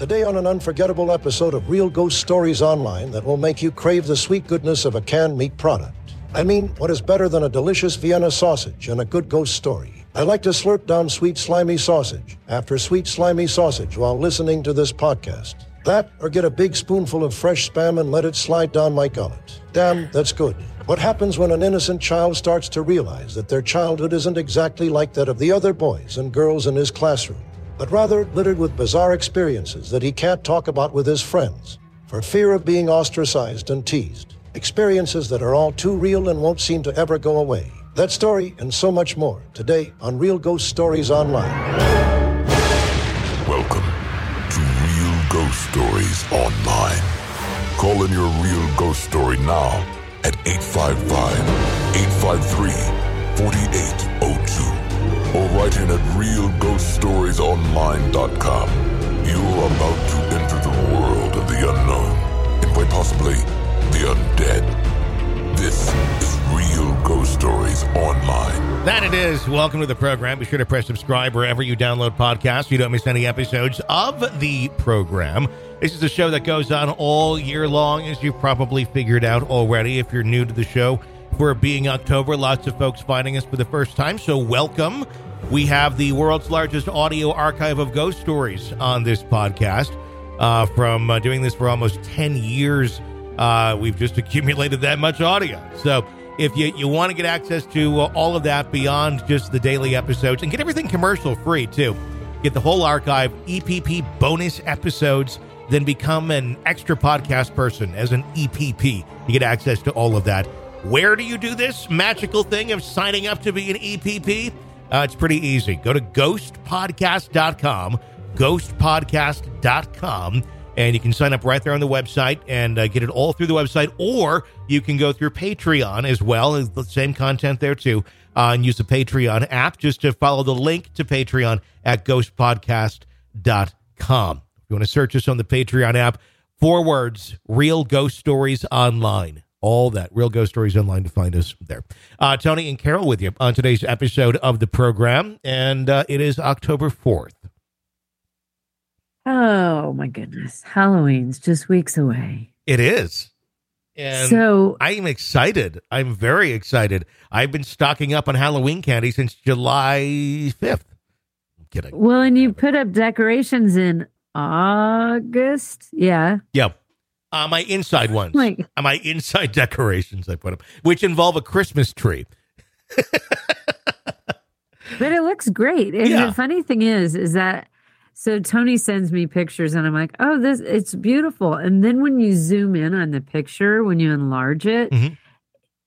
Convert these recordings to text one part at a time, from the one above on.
Today, on an unforgettable episode of Real Ghost Stories Online that will make you crave the sweet goodness of a canned meat product. I mean, what is better than a delicious Vienna sausage and a good ghost story? I like to slurp down sweet, slimy sausage after sweet, slimy sausage while listening to this podcast. That, or get a big spoonful of fresh spam and let it slide down my gullet. Damn, that's good. What happens when an innocent child starts to realize that their childhood isn't exactly like that of the other boys and girls in his classroom, but rather littered with bizarre experiences that he can't talk about with his friends for fear of being ostracized and teased? Experiences that are all too real and won't seem to ever go away. That story and so much more today on Real Ghost Stories Online. Welcome to Real Ghost Stories Online. Call in your real ghost story now at 855 853 4802 or write in at realghoststoriesonline.com. You're about to enter the world of the unknown and quite possibly the undead. This is Real Ghost Stories Online. That it is. Welcome to the program. Be sure to press subscribe wherever you download podcasts. So you don't miss any episodes of the program. This is a show that goes on all year long, as you've probably figured out already if you're new to the show. For being October, lots of folks finding us for the first time, so welcome. We have the world's largest audio archive of ghost stories on this podcast. Uh, from uh, doing this for almost 10 years, uh, we've just accumulated that much audio. So if you, you want to get access to uh, all of that beyond just the daily episodes and get everything commercial free too, get the whole archive, EPP bonus episodes, then become an extra podcast person as an EPP. You get access to all of that. Where do you do this magical thing of signing up to be an EPP? Uh, it's pretty easy. Go to ghostpodcast.com, ghostpodcast.com, and you can sign up right there on the website and uh, get it all through the website, or you can go through Patreon as well. The same content there too, uh, and use the Patreon app just to follow the link to Patreon at ghostpodcast.com. If you want to search us on the Patreon app, four words, Real Ghost Stories Online all that. Real ghost stories online to find us there. Uh, tony and carol with you on today's episode of the program and uh, it is october 4th Oh my goodness. Halloween's just weeks away. it is. And so i'm excited. I'm very excited. I've been stocking up on halloween candy since july 5th i'm kidding. Well, and you put up decorations in August. Yeah. yep uh, my inside ones Like uh, my inside decorations i put up which involve a christmas tree but it looks great. And Yeah. the funny thing is, is that so Tony sends me pictures and I'm like, oh, this it's beautiful. And then when you zoom in on the picture, when you enlarge it, Mhm.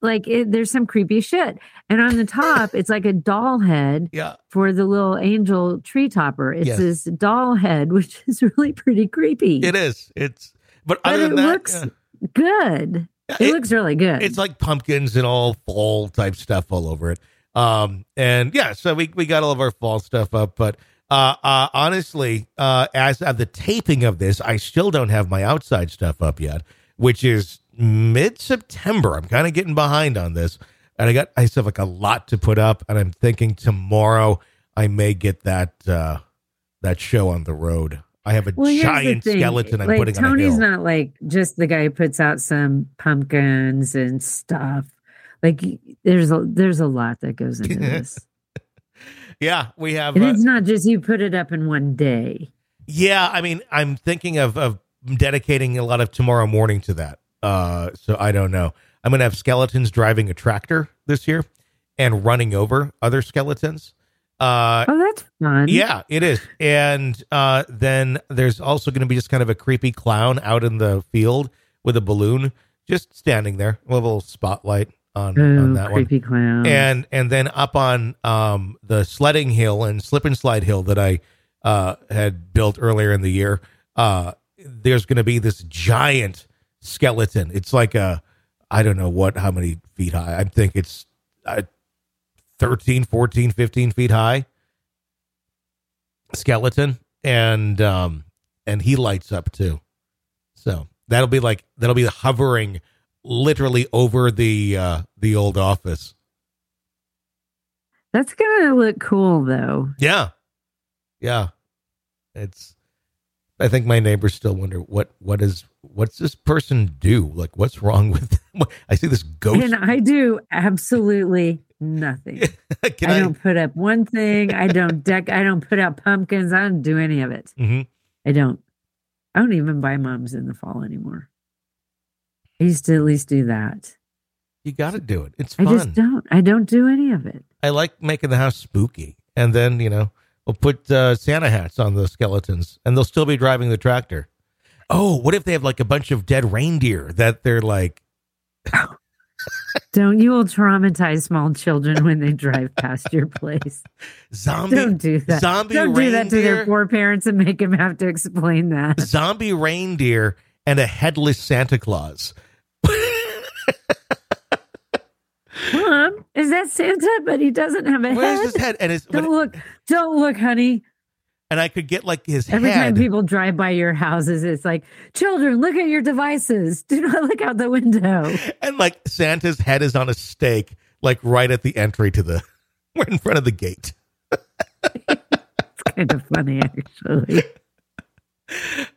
like it, there's some creepy shit. And on the top, it's like a doll head yeah for the little angel tree topper. It's Yes. this doll head, which is really pretty creepy. it is it's but, But it than that looks yeah. good. It, it- looks really good. it's like pumpkins and all fall type stuff all over it. Um, and yeah, so we, we got all of our fall stuff up, but, uh, uh, honestly, uh, as of the taping of this, I still don't have my outside stuff up yet, which is mid September. I'm kind of getting behind on this and I got, I still have like a lot to put up and I'm thinking tomorrow I may get that, uh, that show on the road. I have a Well, giant skeleton I'm like, putting on Tony's not like just the guy who puts out some pumpkins and stuff. Like there's a there's a lot that goes into this. yeah, we have, and uh, it's not just you put it up in one day. Yeah, I mean, I'm thinking of of dedicating a lot of tomorrow morning to that. Uh, so I don't know. I'm gonna have skeletons driving a tractor this year and running over other skeletons. Uh, Oh, that's fun. yeah, it is. And uh, then there's also going to be just kind of a creepy clown out in the field with a balloon, just standing there, with a little spotlight on, on Oh, that one creepy clown. and and then up on um the sledding hill and slip and slide hill that I uh had built earlier in the year uh there's going to be this giant skeleton it's like a I don't know what how many feet high I think it's uh, 13 14 15 feet high skeleton and um and he lights up too so that'll be like that'll be hovering literally over the uh the old office that's gonna look cool though. Yeah. Yeah. It's I think my neighbors still wonder what what is what's this person do? Like, what's wrong with? Them? I see this ghost. And I do absolutely nothing. Can I don't put up one thing. I don't deck. I don't put out pumpkins. I don't do any of it. Mhm. I don't. I don't even buy mums in the fall anymore. I used to at least do that. You got to do it. It's fun. I just don't. I don't do any of it. I like making the house spooky, and then you know we'll put uh, Santa hats on the skeletons, and they'll still be driving the tractor. Oh, what if they have like a bunch of dead reindeer that they're like? Don't you will traumatize small children when they drive past your place. Zombie, Don't do that. zombie don't do that to their poor parents and make them have to explain that. zombie reindeer and a headless Santa Claus. Mom, is that Santa? But he doesn't have a Where's head. his head? And his Don't look. Don't look, honey. And I could get like his Every head. time people drive by your houses, it's like, children, look at your devices. Do not look out the window. and like Santa's head is on a stake, like right at the entry to the, right in front of the gate. It's kind of funny, actually.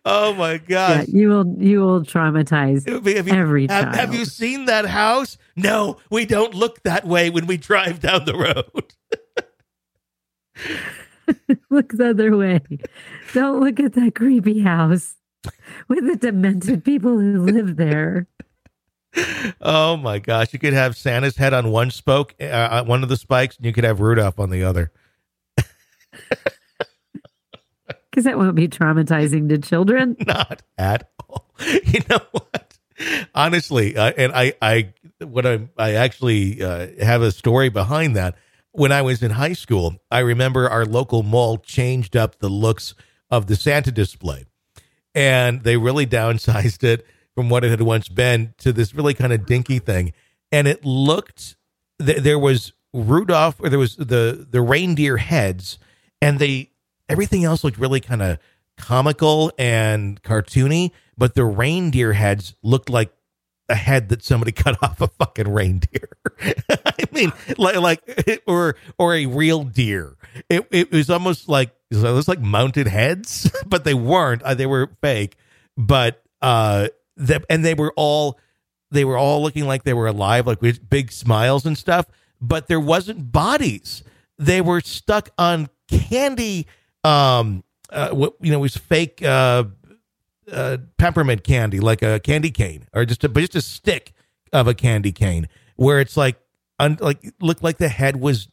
Oh my Yeah, you will. You will traumatize Have you, every have, child. have you seen that house? No, we don't look that way when we drive down the road. look the other way. Don't look at that creepy house with the demented people who live there. Oh my gosh. You could have Santa's head on one spoke, uh, one of the spikes, and you could have Rudolph on the other. Because that won't be traumatizing to children. Not at all. You know what? Honestly, uh, and I, I, what I, I actually uh, have a story behind that. When I was in high school, I remember our local mall changed up the looks of the Santa display, and they really downsized it from what it had once been to this really kind of dinky thing. And it looked th- there was Rudolph, or there was the the reindeer heads, and they everything else looked really kind of comical and cartoony, but the reindeer heads looked like a head that somebody cut off a fucking reindeer. I mean, like like or or a real deer. It it was almost like it was like mounted heads, but they weren't. Uh, they were fake. But uh, the, and they were all they were all looking like they were alive, like with big smiles and stuff. But there wasn't bodies. They were stuck on candy. Um, uh, what you know was fake uh, uh, peppermint candy, like a candy cane, or just a but just a stick of a candy cane, where it's like un, like looked like the head was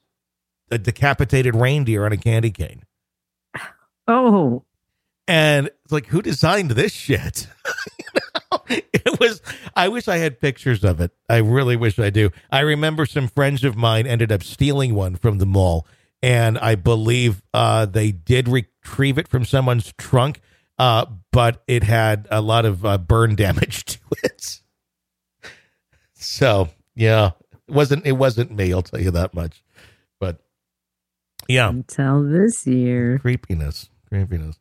a decapitated reindeer on a candy cane, Oh, and it's like who designed this shit? You know? It was. I wish I had pictures of it. I really wish I do. I remember some friends of mine ended up stealing one from the mall, and I believe uh, they did retrieve it from someone's trunk, uh, but it had a lot of uh, burn damage to it. So yeah, it wasn't it wasn't me. I'll tell you that much. But yeah, until this year. creepiness, creepiness.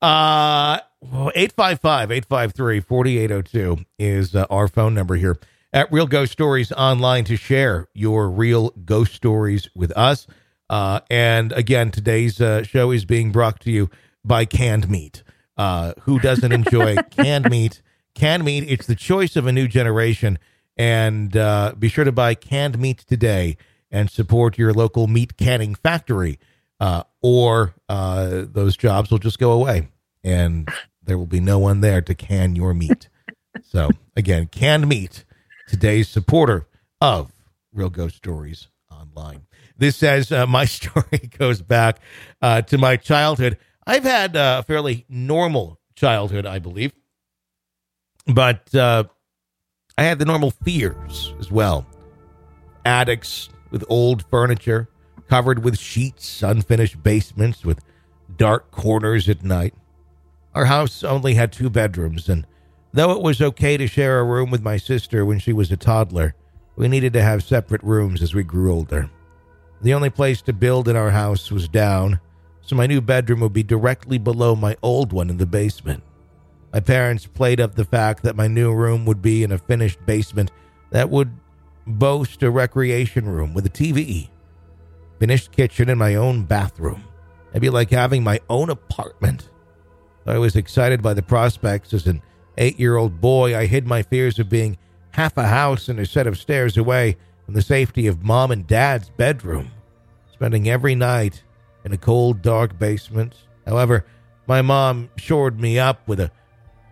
Uh, 855-853-4802 is uh, our phone number here at Real Ghost Stories Online to share your real ghost stories with us. Uh, and again, today's uh, show is being brought to you by Canned Meat. Uh, who doesn't enjoy canned meat? Canned meat, it's the choice of a new generation. And uh, be sure to buy canned meat today and support your local meat canning factory, uh, or uh, those jobs will just go away and there will be no one there to can your meat. so, again, canned meat, today's supporter of Real Ghost Stories Online. This says uh, my story goes back uh, to my childhood. I've had uh, a fairly normal childhood, I believe, but uh, I had the normal fears as well. Attics with old furniture, covered with sheets, unfinished basements with dark corners at night. Our house only had two bedrooms, and though it was okay to share a room with my sister when she was a toddler, we needed to have separate rooms as we grew older. The only place to build in our house was down, so my new bedroom would be directly below my old one in the basement. My parents played up the fact that my new room would be in a finished basement that would boast a recreation room with a TV, finished kitchen, and my own bathroom. It'd be like having my own apartment. I was excited by the prospects as an eight year old boy. I hid my fears of being half a house and a set of stairs away from the safety of mom and dad's bedroom, spending every night in a cold, dark basement. However, my mom shored me up with a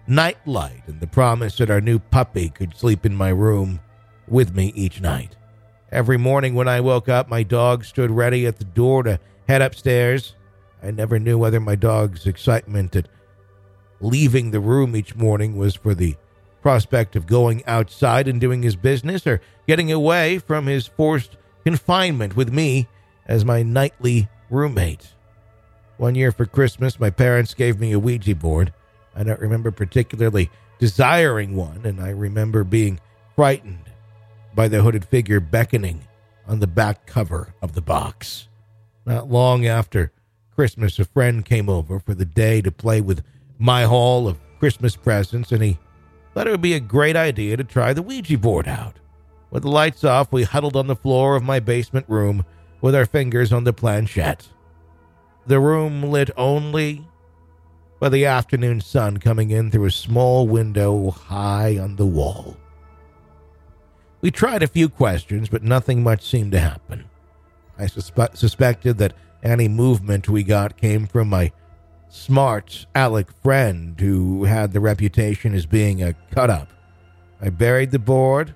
nightlight and the promise that our new puppy could sleep in my room with me each night. Every morning when I woke up, my dog stood ready at the door to head upstairs. I never knew whether my dog's excitement at leaving the room each morning was for the prospect of going outside and doing his business or getting away from his forced confinement with me as my nightly roommate. One year for Christmas, my parents gave me a Ouija board. I don't remember particularly desiring one, and I remember being frightened by the hooded figure beckoning on the back cover of the box. Not long after Christmas, a friend came over for the day to play with my haul of Christmas presents, and he thought it would be a great idea to try the Ouija board out. With the lights off, we huddled on the floor of my basement room with our fingers on the planchette. The room lit only by the afternoon sun coming in through a small window high on the wall. We tried a few questions, but nothing much seemed to happen. I suspe- suspected that any movement we got came from my smart Alec friend who had the reputation as being a cut up. I buried the board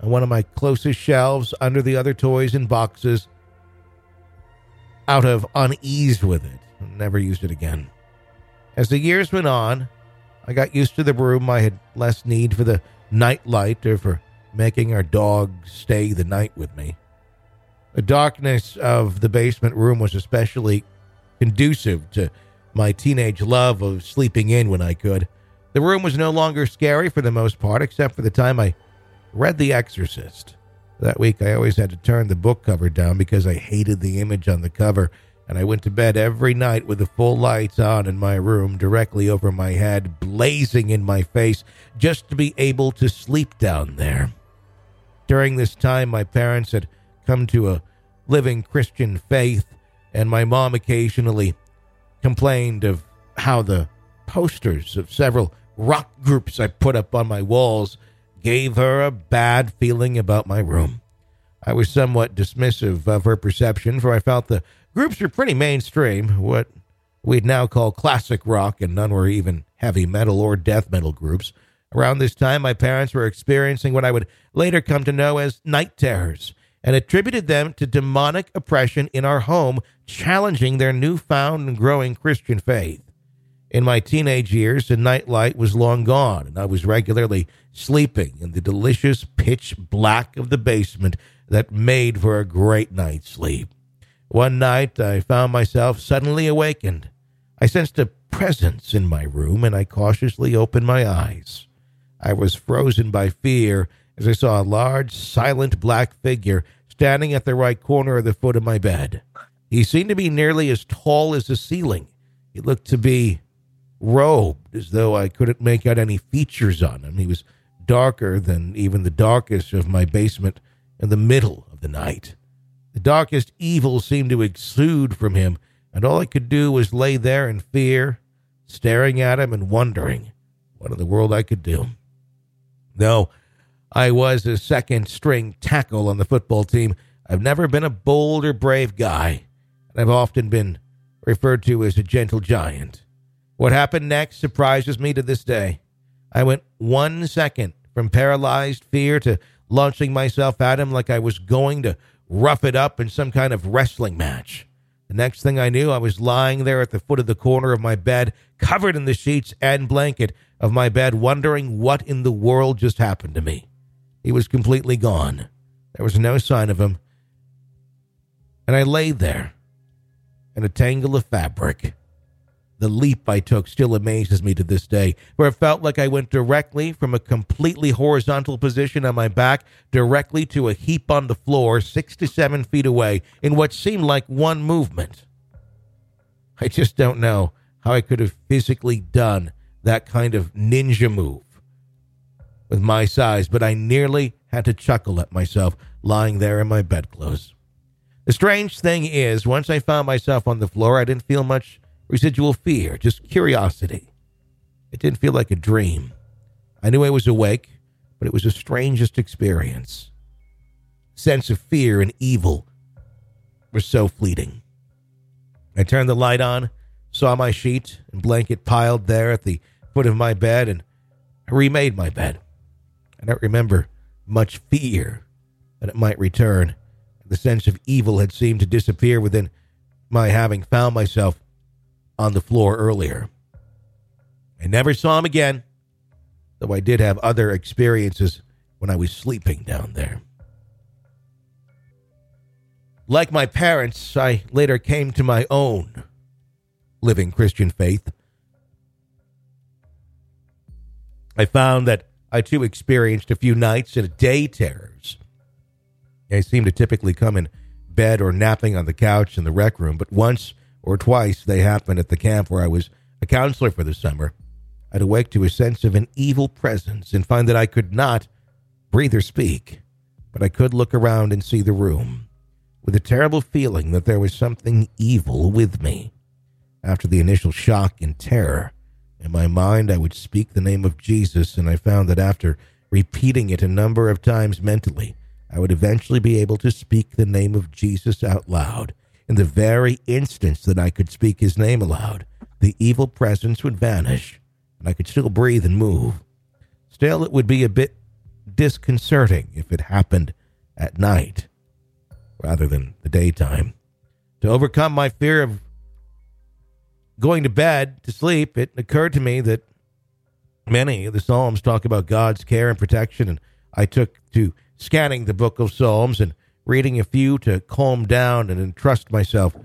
on one of my closest shelves under the other toys and boxes out of unease with it. Never used it again. As the years went on, I got used to the room. I had less need for the night light or for making our dog stay the night with me. The darkness of the basement room was especially conducive to my teenage love of sleeping in when I could. The room was no longer scary for the most part, except for the time I read The Exorcist. That week, I always had to turn the book cover down because I hated the image on the cover, and I went to bed every night with the full lights on in my room directly over my head, blazing in my face, just to be able to sleep down there. During this time, my parents had come to a living Christian faith, and my mom occasionally complained of how the posters of several rock groups I put up on my walls gave her a bad feeling about my room. I was somewhat dismissive of her perception, for I felt the groups were pretty mainstream, what we'd now call classic rock, and none were even heavy metal or death metal groups. Around this time, my parents were experiencing what I would later come to know as night terrors and attributed them to demonic oppression in our home, challenging their newfound and growing Christian faith. In my teenage years, the nightlight was long gone, and I was regularly sleeping in the delicious pitch black of the basement that made for a great night's sleep. One night, I found myself suddenly awakened. I sensed a presence in my room, and I cautiously opened my eyes. I was frozen by fear as I saw a large, silent black figure standing at the right corner of the foot of my bed. He seemed to be nearly as tall as the ceiling. He looked to be robed, as though I couldn't make out any features on him. He was darker than even the darkest of my basement in the middle of the night. The darkest evil seemed to exude from him, and all I could do was lay there in fear, staring at him and wondering what in the world I could do. No, I was a second string tackle on the football team. I've never been a bold or brave guy, and I've often been referred to as a gentle giant. What happened next surprises me to this day. I went one second from paralyzed fear to launching myself at him like I was going to rough it up in some kind of wrestling match. The next thing I knew, I was lying there at the foot of the corner of my bed, covered in the sheets and blanket of my bed, wondering what in the world just happened to me. He was completely gone. There was no sign of him. And I lay there in a tangle of fabric. The leap I took still amazes me to this day, where it felt like I went directly from a completely horizontal position on my back directly to a heap on the floor six to seven feet away in what seemed like one movement. I just don't know how I could have physically done that kind of ninja move with my size, but I nearly had to chuckle at myself lying there in my bedclothes. The strange thing is, once I found myself on the floor, I didn't feel much residual fear, just curiosity. It didn't feel like a dream. I knew I was awake, but it was the strangest experience. Sense of fear and evil were so fleeting. I turned the light on, saw my sheet and blanket piled there at the foot of my bed, and I remade my bed. I don't remember much fear that it might return. The sense of evil had seemed to disappear within my having found myself on the floor earlier. I never saw him again, though I did have other experiences when I was sleeping down there. Like my parents, I later came to my own living Christian faith. I found that I too experienced a few nights and day terrors. I seemed to typically come in bed or napping on the couch in the rec room, but once or twice they happened at the camp where I was a counselor for the summer. I'd awake to a sense of an evil presence and find that I could not breathe or speak, but I could look around and see the room, with a terrible feeling that there was something evil with me. After the initial shock and terror, in my mind, I would speak the name of Jesus, and I found that after repeating it a number of times mentally, I would eventually be able to speak the name of Jesus out loud. In the very instance that I could speak his name aloud, the evil presence would vanish, and I could still breathe and move. Still, it would be a bit disconcerting if it happened at night rather than the daytime. To overcome my fear of going to bed to sleep, it occurred to me that many of the Psalms talk about God's care and protection, and I took to scanning the book of Psalms and reading a few to calm down and entrust myself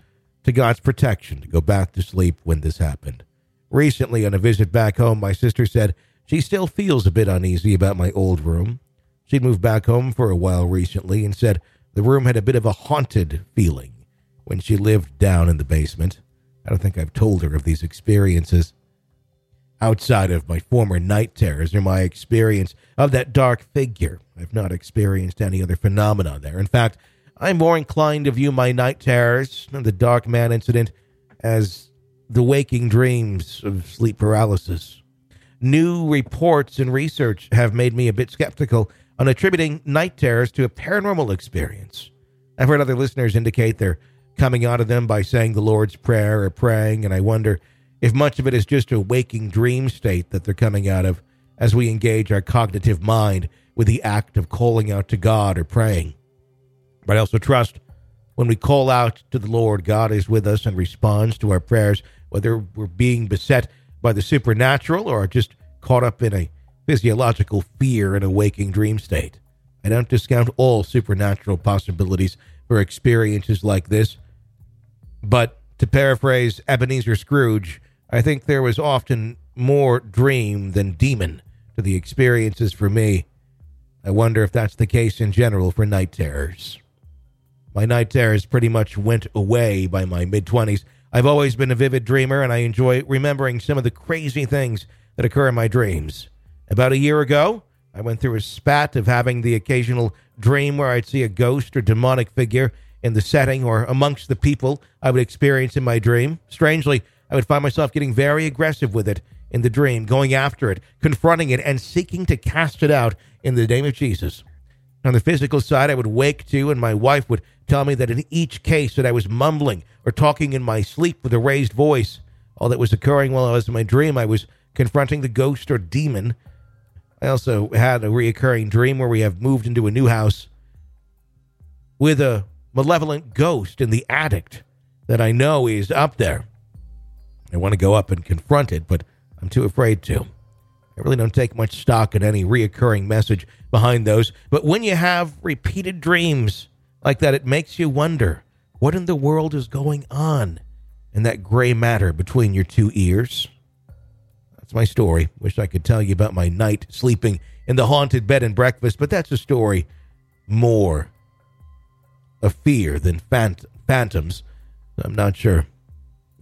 to God's protection to go back to sleep when this happened. Recently, on a visit back home, my sister said she still feels a bit uneasy about my old room. She'd moved back home for a while recently and said the room had a bit of a haunted feeling when she lived down in the basement. I don't think I've told her of these experiences. Outside of my former night terrors or my experience of that dark figure, I've not experienced any other phenomena there. In fact, I'm more inclined to view my night terrors and the Dark Man incident as the waking dreams of sleep paralysis. New reports and research have made me a bit skeptical on attributing night terrors to a paranormal experience. I've heard other listeners indicate they're coming out of them by saying the Lord's Prayer or praying, and I wonder if much of it is just a waking dream state that they're coming out of as we engage our cognitive mind with the act of calling out to God or praying. But I also trust when we call out to the Lord, God is with us and responds to our prayers, whether we're being beset by the supernatural or just caught up in a physiological fear in a waking dream state. I don't discount all supernatural possibilities for experiences like this, but to paraphrase Ebenezer Scrooge, I think there was often more dream than demon to the experiences for me. I wonder if that's the case in general for night terrors. My night terrors pretty much went away by my mid 20s. I've always been a vivid dreamer, and I enjoy remembering some of the crazy things that occur in my dreams. About a year ago, I went through a spat of having the occasional dream where I'd see a ghost or demonic figure in the setting or amongst the people I would experience in my dream. Strangely, I would find myself getting very aggressive with it in the dream, going after it, confronting it, and seeking to cast it out in the name of Jesus. On the physical side, I would wake to, and my wife would tell me that in each case that I was mumbling or talking in my sleep with a raised voice. All that was occurring while I was in my dream, I was confronting the ghost or demon. I also had a reoccurring dream where we have moved into a new house with a malevolent ghost in the attic that I know is up there. I want to go up and confront it, but I'm too afraid to. I really don't take much stock in any reoccurring message behind those, but when you have repeated dreams like that, it makes you wonder what in the world is going on in that gray matter between your two ears. That's my story. Wish I could tell you about my night sleeping in the haunted bed and breakfast, but that's a story more of fear than phant- phantoms. I'm not sure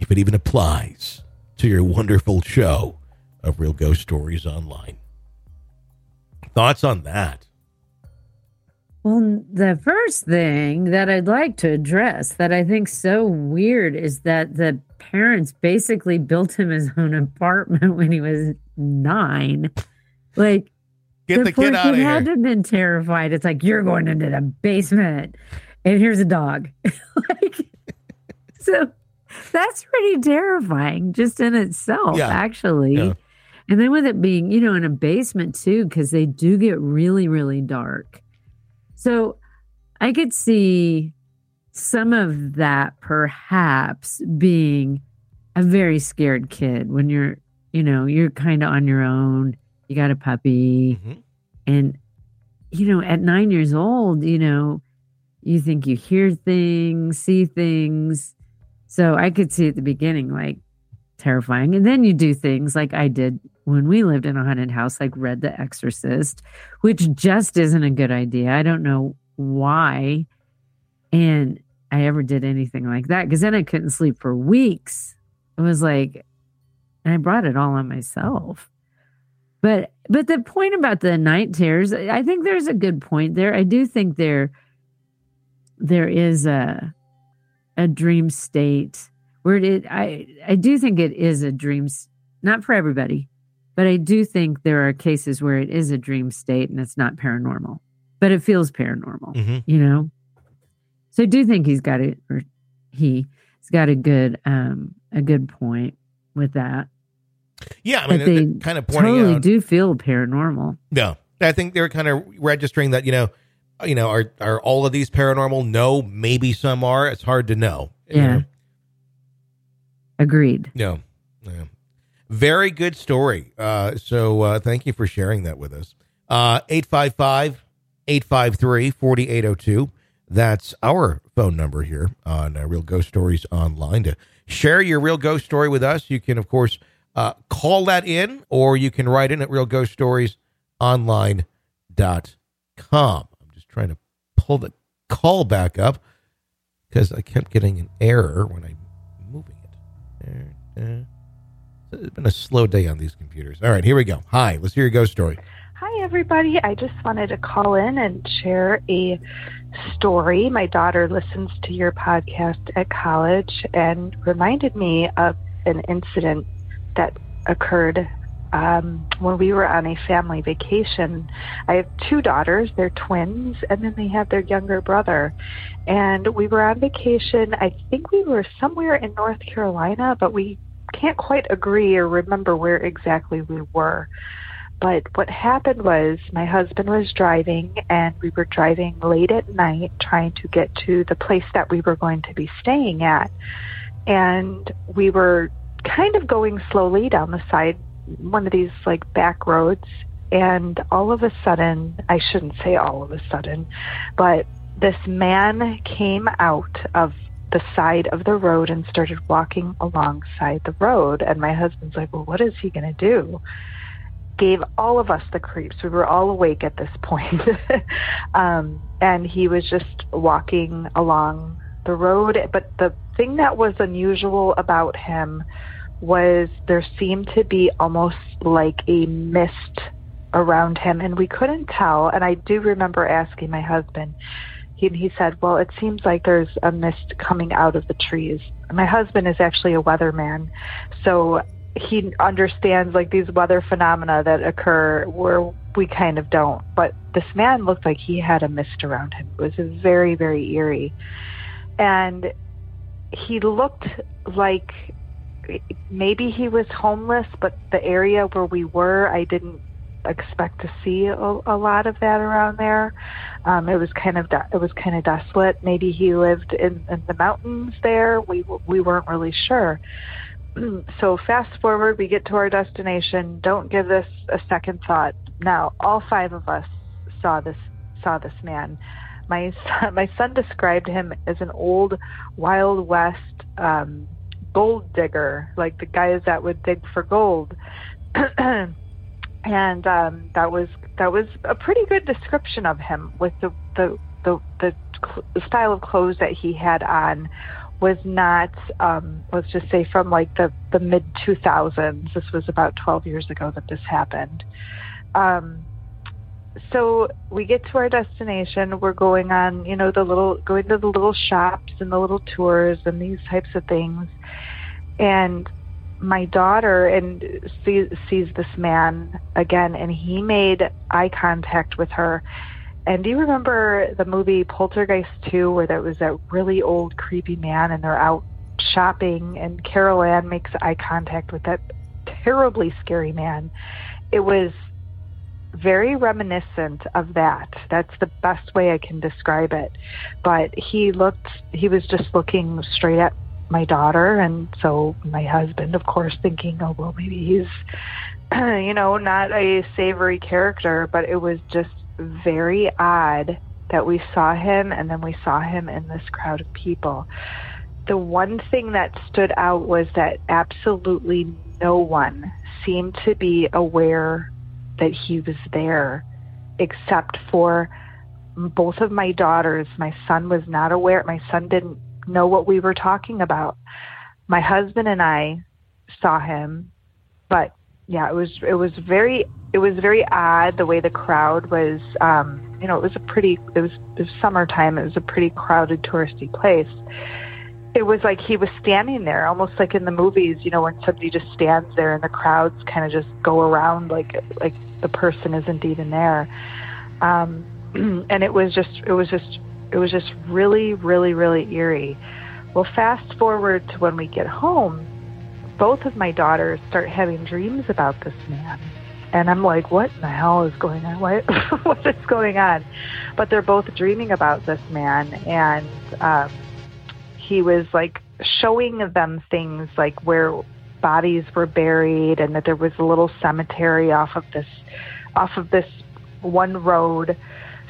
if it even applies to your wonderful show of Real Ghost Stories Online. Thoughts on that? Well, the first thing that I'd like to address that I think so weird is that the parents basically built him his own apartment when he was nine. Like, Get the kid out of had to here. have been terrified. It's like you're going into the basement, and here's a dog. like, so that's pretty terrifying, just in itself. Yeah. Actually, Yeah. and then with it being, you know, in a basement too, because they do get really, really dark. So I could see some of that perhaps being a very scared kid when you're, you know, you're kind of on your own. You got a puppy. Mhm. And, you know, at nine years old, you know, you think you hear things, see things. So I could see at the beginning, like terrifying. And then you do things like I did when we lived in a haunted house, like read The Exorcist, which just isn't a good idea. I don't know why. And I ever did anything like that because then I couldn't sleep for weeks. It was like, and I brought it all on myself. But but the point about the night terrors, I think there's a good point there. I do think there there is a a dream state where it I I do think it is a dream not for everybody, but I do think there are cases where it is a dream state and it's not paranormal, but it feels paranormal, Mhm. you know. So I do think he's got it or he's got a good um a good point with that. Yeah, I mean, they kind of pointing totally out. do feel paranormal. No, I think they're kind of registering that. You know, you know, are are all of these paranormal? No, maybe some are. It's hard to know. you Yeah. know? Agreed. No. Yeah. Very good story. Uh, so uh, thank you for sharing that with us. Uh, 855 853 4802. That's our phone number here on uh, Real Ghost Stories Online. To share your real ghost story with us, you can, of course, uh, call that in or you can write in at realghoststoriesonline.com. Trying to pull the call back up because I kept getting an error when I'm moving it. It's been a slow day on these computers. All right, here we go. Hi, let's hear your ghost story. Hi, everybody. I just wanted to call in and share a story. My daughter listens to your podcast at college and reminded me of an incident that occurred um, when we were on a family vacation. I have two daughters, they're twins, and then they have their younger brother. And we were on vacation. I think we were somewhere in North Carolina, but we can't quite agree or remember where exactly we were. But what happened was my husband was driving, and we were driving late at night trying to get to the place that we were going to be staying at. And we were kind of going slowly down the side, one of these like back roads. And all of a sudden, I shouldn't say all of a sudden, but this man came out of the side of the road and started walking alongside the road. And my husband's like, Well, what is he going to do? Gave all of us the creeps. We were all awake at this point. um, and he was just walking along the road. But the thing that was unusual about him was there seemed to be almost like a mist around him, and we couldn't tell. And I do remember asking my husband, he, he said, Well, it seems like there's a mist coming out of the trees. My husband is actually a weatherman, so he understands like these weather phenomena that occur where we kind of don't. But this man looked like he had a mist around him. It was very, very eerie. And he looked like maybe he was homeless, but the area where we were, I didn't expect to see a, a lot of that around there. Um, it was kind of it was kind of desolate. Maybe he lived in, in the mountains there. We we weren't really sure. so fast forward, we get to our destination. Don't give this a second thought. Now, all five of us saw this saw this man. My son, my son described him as an old Wild West um, gold digger, like the guys that would dig for gold. and um, that was that was a pretty good description of him with the the the, the, cl- style of clothes that he had on was not um, let's just say from like the the mid 2000s this was about 12 years ago that this happened um, so we get to our destination. We're going on, you know, the little going to the little shops and the little tours and these types of things. And my daughter and sees, sees this man again, and he made eye contact with her. And do you remember the movie Poltergeist 2, where there was that really old, creepy man, and they're out shopping, and Carol Anne makes eye contact with that terribly scary man? It was very reminiscent of that. That's the best way I can describe it. But he looked, he was just looking straight at my daughter. And so my husband, of course, thinking, oh, well, maybe he's, you know, not a savory character, but it was just very odd that we saw him and then we saw him in this crowd of people. The one thing that stood out was that absolutely no one seemed to be aware that he was there except for both of my daughters. My son was not aware. My son didn't know what we were talking about. My husband and I saw him, but yeah, it was it was very it was very odd the way the crowd was. Um, you know, it was a pretty it was it was summertime. It was a pretty crowded touristy place. It was like he was standing there, almost like in the movies. You know, when somebody just stands there and the crowds kind of just go around like like the person isn't even there. Um, and it was just it was just it was just really, really, really eerie. Well, fast forward to when we get home, both of my daughters start having dreams about this man. And I'm like, what in the hell is going on? What, what is going on? But they're both dreaming about this man. And um, he was like showing them things like where bodies were buried and that there was a little cemetery off of this off of this one road.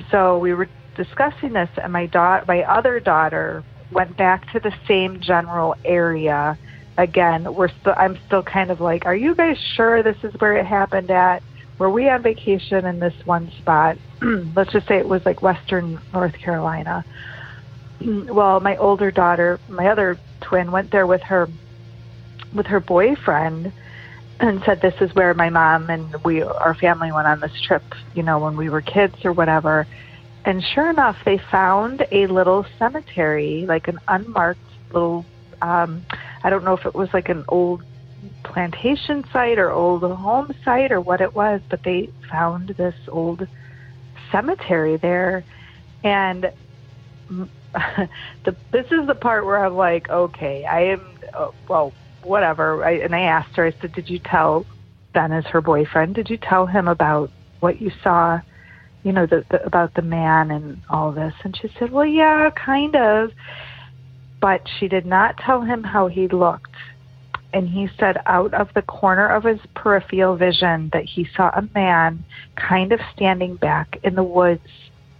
So we were discussing this, and my daughter, my other daughter, went back to the same general area. Again, we're still. I'm still kind of like, are you guys sure this is where it happened at? Were we on vacation in this one spot? Let's just say it was like Western North Carolina. well, my older daughter, my other twin, went there with her with her boyfriend and said this is where my mom and we our family went on this trip you know when we were kids or whatever and sure enough, they found a little cemetery, like an unmarked little, um, I don't know if it was like an old plantation site or old home site or what it was, but they found this old cemetery there. And the, this is the part where I'm like, okay, I am, oh, well, whatever. I, and I asked her, I said, did you tell Ben as her boyfriend, did you tell him about what you saw you know, the, the, about the man and all this. And she said, well, yeah, kind of. But she did not tell him how he looked. And he said out of the corner of his peripheral vision that he saw a man kind of standing back in the woods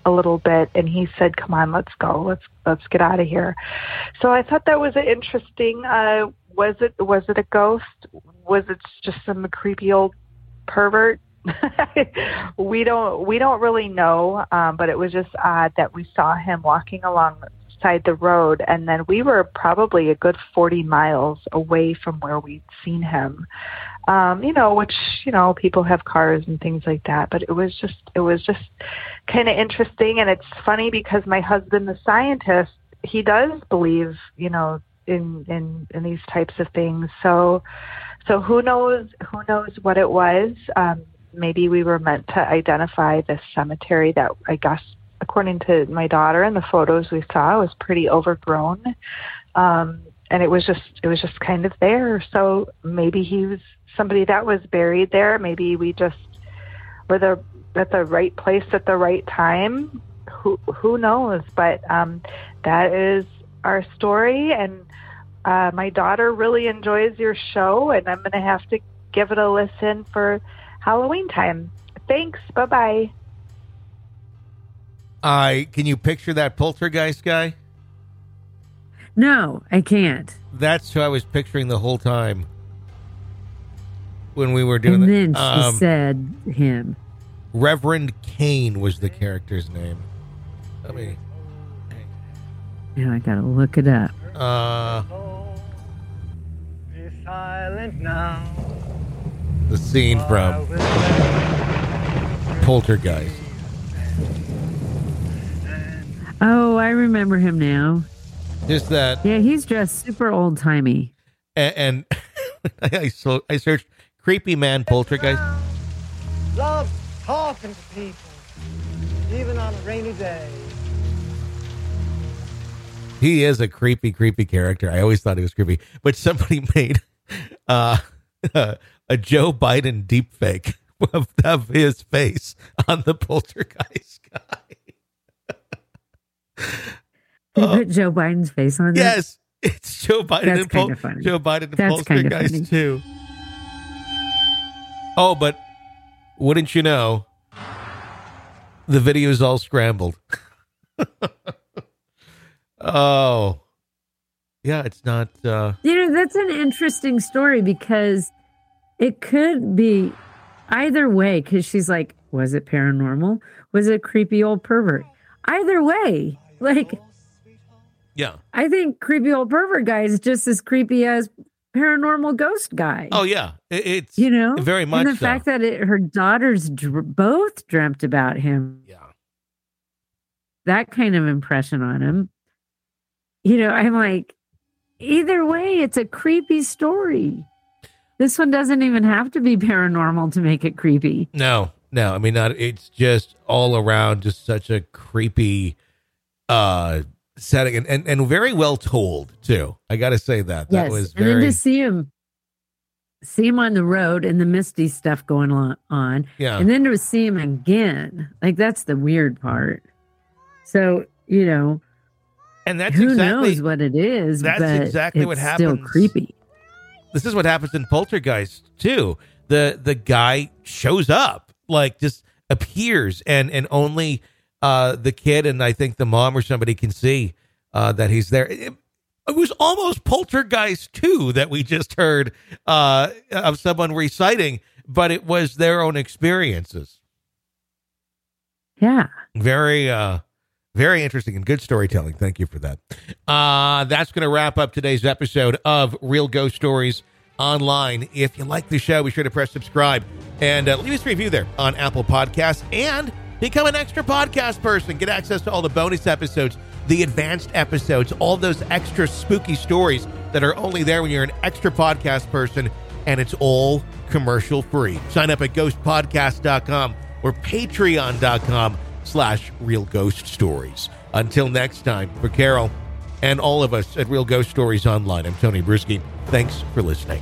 a little bit and he said come on let's go. Let's let's get out of here. So i thought that was interesting uh was it was it a ghost? Was it just some creepy old pervert? We don't we don't really know, um, but it was just odd that we saw him walking alongside the road, and then we were probably a good forty miles away from where we'd seen him. Um, you know, which you know people have cars and things like that, but it was just it was just kind of interesting, and it's funny because my husband, the scientist, he does believe you know in in in these types of things, so. So who knows? Who knows what it was? Um, maybe we were meant to identify this cemetery that I guess according to my daughter and the photos we saw was pretty overgrown. Um, and it was just it was just kind of there. So maybe he was somebody that was buried there. Maybe we just were the at the right place at the right time. Who who knows? But um, that is our story, and uh, my daughter really enjoys your show, and I'm going to have to give it a listen for Halloween time. Thanks. Bye bye. I can you picture that poltergeist guy? No, I can't. That's who I was picturing the whole time when we were doing. And then she um, said him. Reverend Kane was the character's name. Let me. Now I gotta look it up. Uh, Be silent now. the scene from Poltergeist. Oh, I remember him now. Just that, Yeah, he's dressed super old timey. and, and I so I searched creepy man poltergeist. Love talking to people, even on a rainy day. He is a creepy, creepy character. I always thought he was creepy, but somebody made uh, a Joe Biden deep fake of, of his face on the poltergeist guy. They put Joe Biden's face on it. Yes, it's Joe Biden That's and Pol- kinda funny. Joe Biden and That's kinda poltergeist funny. too. Oh, but wouldn't you know? The video's all scrambled. oh, yeah, it's not. uh You know, that's an interesting story because it could be either way. Because she's like, was it paranormal? Was it a creepy old pervert? Either way, like, Yeah. I think creepy old pervert guy is just as creepy as paranormal ghost guy. Oh, yeah. It, it's you know, very much And the so. fact that it, her daughters dr- both dreamt about him, yeah. that kind of impression on him. You know, I'm like, either way, it's a creepy story. This one doesn't even have to be paranormal to make it creepy. No, no. I mean, not. It's just all around, just such a creepy uh setting, and and, and very well told too. I got to say that that yes, was and then to see him, see him on the road and the misty stuff going on, yeah. and then to see him again, like that's the weird part. So you know, And that's who exactly knows what it is? that's but exactly what Still happens. creepy. this is what happens in Poltergeist too. The the guy shows up, like just appears, and and only uh the kid and I think the mom or somebody can see uh that he's there. It, it was almost Poltergeist 2 that we just heard uh of someone reciting, but it was their own experiences. Yeah. Very uh very interesting and good storytelling. Thank you for that. Uh that's going to wrap up today's episode of Real Ghost Stories online. If you like the show, be sure to press subscribe and uh, leave us a review there on Apple Podcasts and become an extra podcast person. Get access to all the bonus episodes, the advanced episodes, all those extra spooky stories that are only there when you're an extra podcast person and it's all commercial free. Sign up at ghostpodcast.com or patreon.com slash real ghost stories. Until next time, for Carol and all of us at Real Ghost Stories Online, I'm Tony Brueski. Thanks for listening.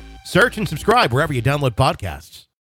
Search and subscribe wherever you download podcasts.